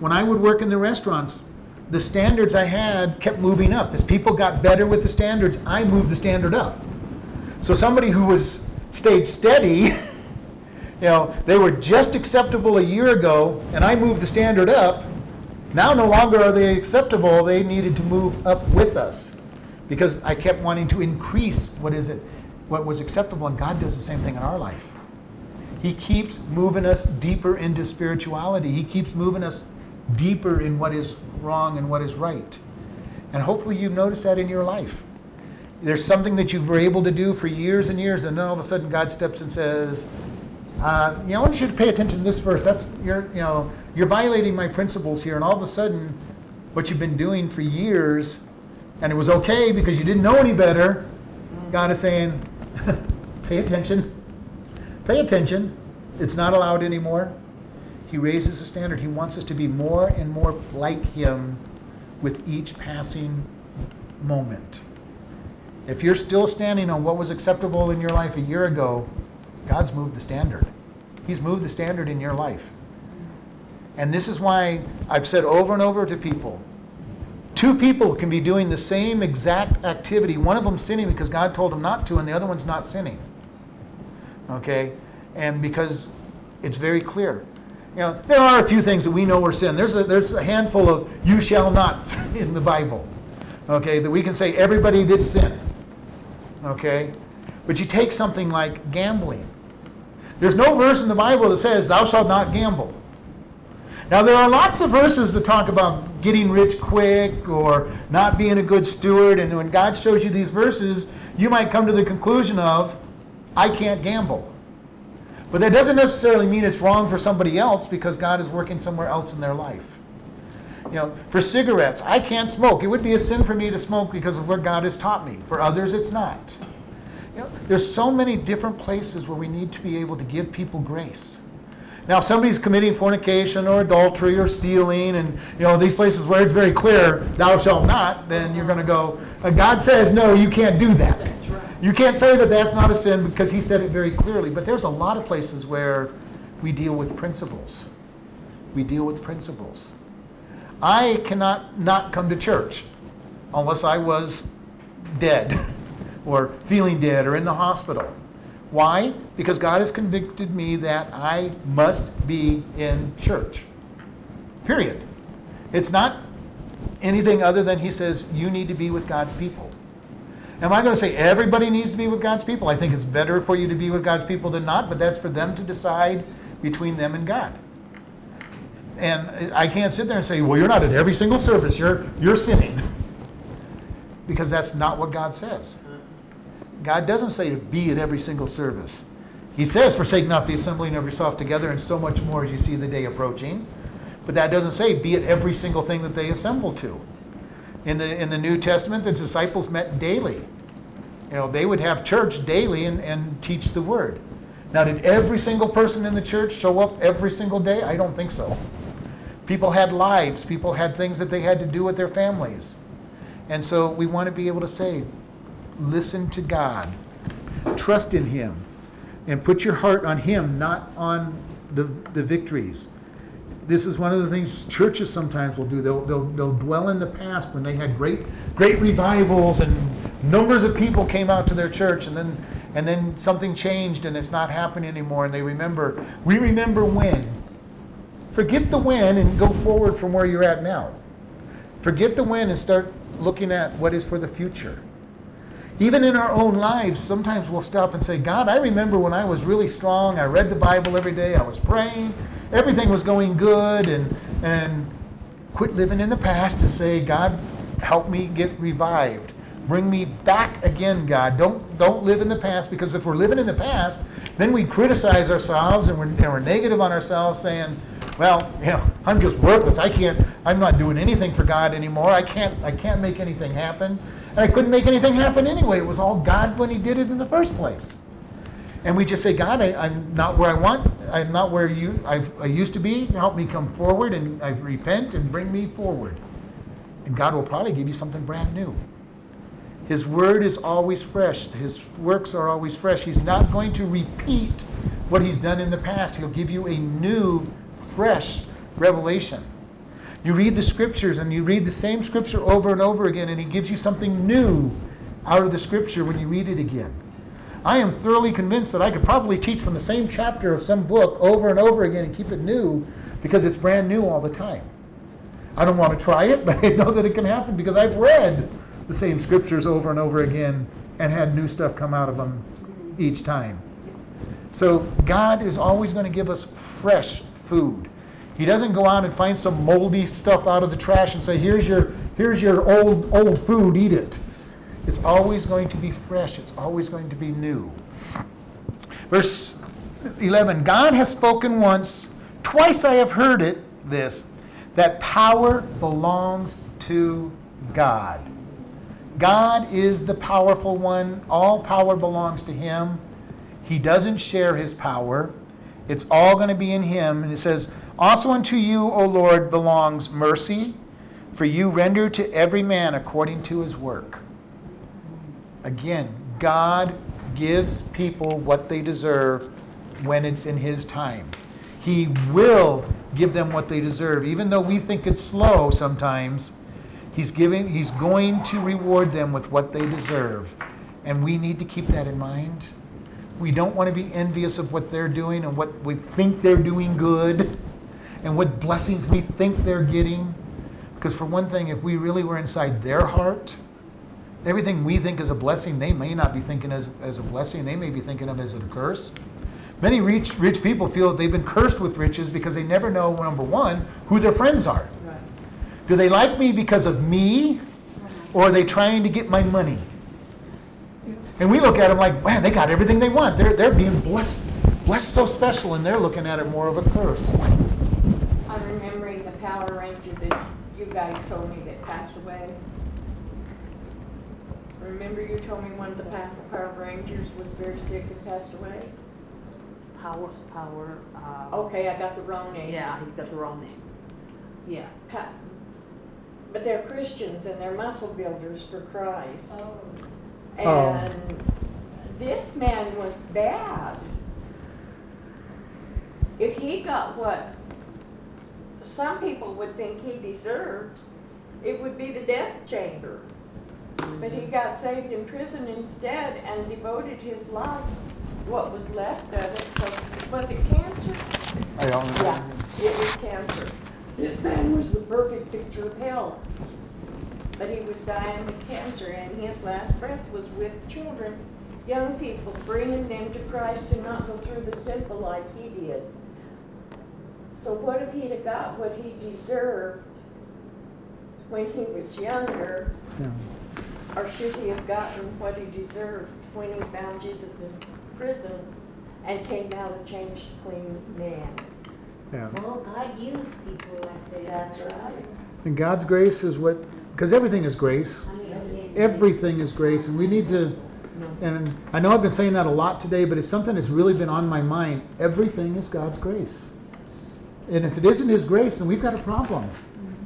When I would work in the restaurants, the standards I had kept moving up. As people got better with the standards, I moved the standard up. So somebody who was stayed steady, you know, they were just acceptable a year ago, and I moved the standard up. Now no longer are they acceptable. They needed to move up with us because I kept wanting to increase what is it, what was acceptable, and God does the same thing in our life. He keeps moving us deeper into spirituality. He keeps moving us deeper in what is wrong and what is right. And hopefully you've noticed that in your life. There's something that you were able to do for years and years, and then all of a sudden God steps and says, uh, you know, I want you to pay attention to this verse. That's you're, you know, you're violating my principles here, and all of a sudden, what you've been doing for years, and it was okay because you didn't know any better. God is saying, pay attention, pay attention. It's not allowed anymore. He raises the standard. He wants us to be more and more like Him with each passing moment. If you're still standing on what was acceptable in your life a year ago, God's moved the standard. He's moved the standard in your life. And this is why I've said over and over to people two people can be doing the same exact activity. One of them sinning because God told them not to, and the other one's not sinning. Okay? And because it's very clear. You know, there are a few things that we know are sin. There's a, there's a handful of you shall not in the Bible. Okay? That we can say everybody did sin. Okay? But you take something like gambling. There's no verse in the Bible that says, Thou shalt not gamble. Now, there are lots of verses that talk about getting rich quick or not being a good steward. And when God shows you these verses, you might come to the conclusion of, I can't gamble. But that doesn't necessarily mean it's wrong for somebody else because God is working somewhere else in their life. You know, for cigarettes, I can't smoke. It would be a sin for me to smoke because of what God has taught me. For others, it's not. You know, there's so many different places where we need to be able to give people grace. Now, if somebody's committing fornication or adultery or stealing, and you know these places where it's very clear, "Thou shalt not," then you're going to go. Uh, God says, "No, you can't do that." You can't say that that's not a sin because He said it very clearly. But there's a lot of places where we deal with principles. We deal with principles. I cannot not come to church unless I was dead or feeling dead or in the hospital. Why? Because God has convicted me that I must be in church. Period. It's not anything other than He says you need to be with God's people. Am I going to say everybody needs to be with God's people? I think it's better for you to be with God's people than not, but that's for them to decide between them and God. And I can't sit there and say, well, you're not at every single service, you're, you're sinning. because that's not what God says. God doesn't say to be at every single service. He says, forsake not the assembling of yourself together, and so much more as you see the day approaching. But that doesn't say be at every single thing that they assemble to. In the, in the New Testament, the disciples met daily. You know, they would have church daily and, and teach the word. Now, did every single person in the church show up every single day? I don't think so. People had lives, people had things that they had to do with their families. And so we want to be able to say, listen to God, trust in Him, and put your heart on Him, not on the, the victories. This is one of the things churches sometimes will do. They'll, they'll, they'll dwell in the past when they had great, great revivals and numbers of people came out to their church and then and then something changed and it's not happening anymore and they remember. We remember when. Forget the when and go forward from where you're at now. Forget the when and start looking at what is for the future even in our own lives sometimes we'll stop and say god i remember when i was really strong. I read the bible every day. I was praying. Everything was going good and and quit living in the past and say god help me get revived. Bring me back again god. Don't don't live in the past because if we're living in the past then we criticize ourselves and we're, and we're negative on ourselves saying well you know i'm just worthless. I can't i'm not doing anything for god anymore. I can't i can't make anything happen and i couldn't make anything happen anyway it was all god when he did it in the first place and we just say, God, I, I'm not where I want. I'm not where you I, I used to be. Help me come forward, and I repent and bring me forward. And God will probably give you something brand new. His word is always fresh. His works are always fresh. He's not going to repeat what he's done in the past. He'll give you a new, fresh revelation. You read the scriptures and you read the same scripture over and over again, and he gives you something new out of the scripture when you read it again. I am thoroughly convinced that I could probably teach from the same chapter of some book over and over again and keep it new because it's brand new all the time. I don't want to try it, but I know that it can happen because I've read the same scriptures over and over again and had new stuff come out of them each time. So God is always going to give us fresh food. He doesn't go out and find some moldy stuff out of the trash and say, "Here's your here's your old old food, eat it." It's always going to be fresh. It's always going to be new. Verse 11 God has spoken once, twice I have heard it, this, that power belongs to God. God is the powerful one. All power belongs to Him. He doesn't share His power. It's all going to be in Him. And it says, Also unto you, O Lord, belongs mercy, for you render to every man according to his work. Again, God gives people what they deserve when it's in His time. He will give them what they deserve, even though we think it's slow sometimes. He's giving. He's going to reward them with what they deserve, and we need to keep that in mind. We don't want to be envious of what they're doing and what we think they're doing good, and what blessings we think they're getting. Because for one thing, if we really were inside their heart, everything we think is a blessing, they may not be thinking as, as a blessing. They may be thinking of as a curse. Many rich, rich people feel that they've been cursed with riches because they never know, number one, who their friends are. Right. Do they like me because of me, or are they trying to get my money? And we look at them like, man, they got everything they want. They're, they're being blessed, blessed so special, and they're looking at it more of a curse. I'm remembering the Power Ranger that you guys told me that passed away. Remember you told me one of the Pa- Power Rangers was very sick and passed away? Power, power, uh. Okay, I got the wrong name. Yeah, you got the wrong name. Yeah. Pa- But they're Christians and they're muscle builders for Christ. Oh. Oh. And this man was bad. If he got what some people would think he deserved, it would be the death chamber. But he mm-hmm. got saved in prison instead and devoted his life, what was left of it. So, was it cancer? I don't Yeah, it was cancer. This man was the perfect picture of hell. But he was dying with cancer, and his last breath was with children, young people, bringing them to Christ and not go through the sinful like he did. So what if he'd have got what he deserved when he was younger, Yeah. or should he have gotten what he deserved when he found Jesus in prison and came out a changed, clean man? Yeah. Well, God used people like that. That's right. And God's grace is what, because everything is grace. I mean, Everything is grace, and we need to. And I know I've been saying that a lot today, but it's something that's really been on my mind. Everything is God's grace. And if it isn't His grace, then we've got a problem.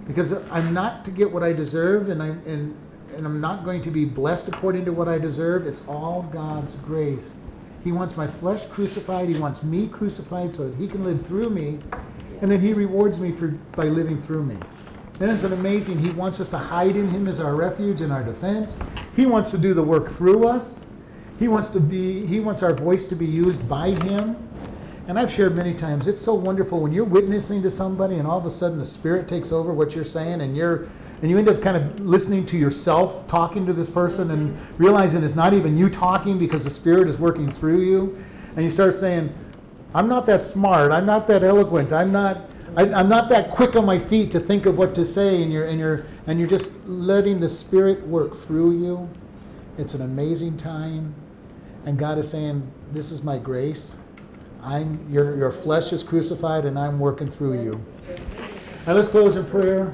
Because I'm not to get what I deserve, and I'm and, and I'm not going to be blessed according to what I deserve. It's all God's grace. He wants my flesh crucified. He wants me crucified so that He can live through me, and then He rewards me for by living through me. And it's an amazing, He wants us to hide in Him as our refuge and our defense. He wants to do the work through us. He wants to be, He wants our voice to be used by Him. And I've shared many times, it's so wonderful when you're witnessing to somebody and all of a sudden the Spirit takes over what you're saying and you're and you end up kind of listening to yourself talking to this person and realizing it's not even you talking because the Spirit is working through you. And you start saying, I'm not that smart, I'm not that eloquent, I'm not I, I'm not that quick on my feet to think of what to say, and you're and you're and you're just letting the Spirit work through you. It's an amazing time, and God is saying, "This is my grace. I'm your your flesh is crucified, and I'm working through you." Now let's close in prayer.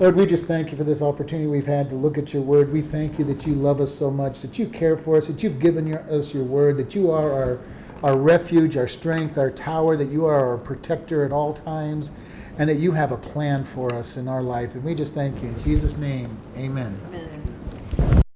Lord, we just thank you for this opportunity we've had to look at your word. We thank you that you love us so much, that you care for us, that you've given your, us your word, that you are our, our refuge, our strength, our tower, that you are our protector at all times, and that you have a plan for us in our life. And we just thank you. In Jesus' name, amen. Amen.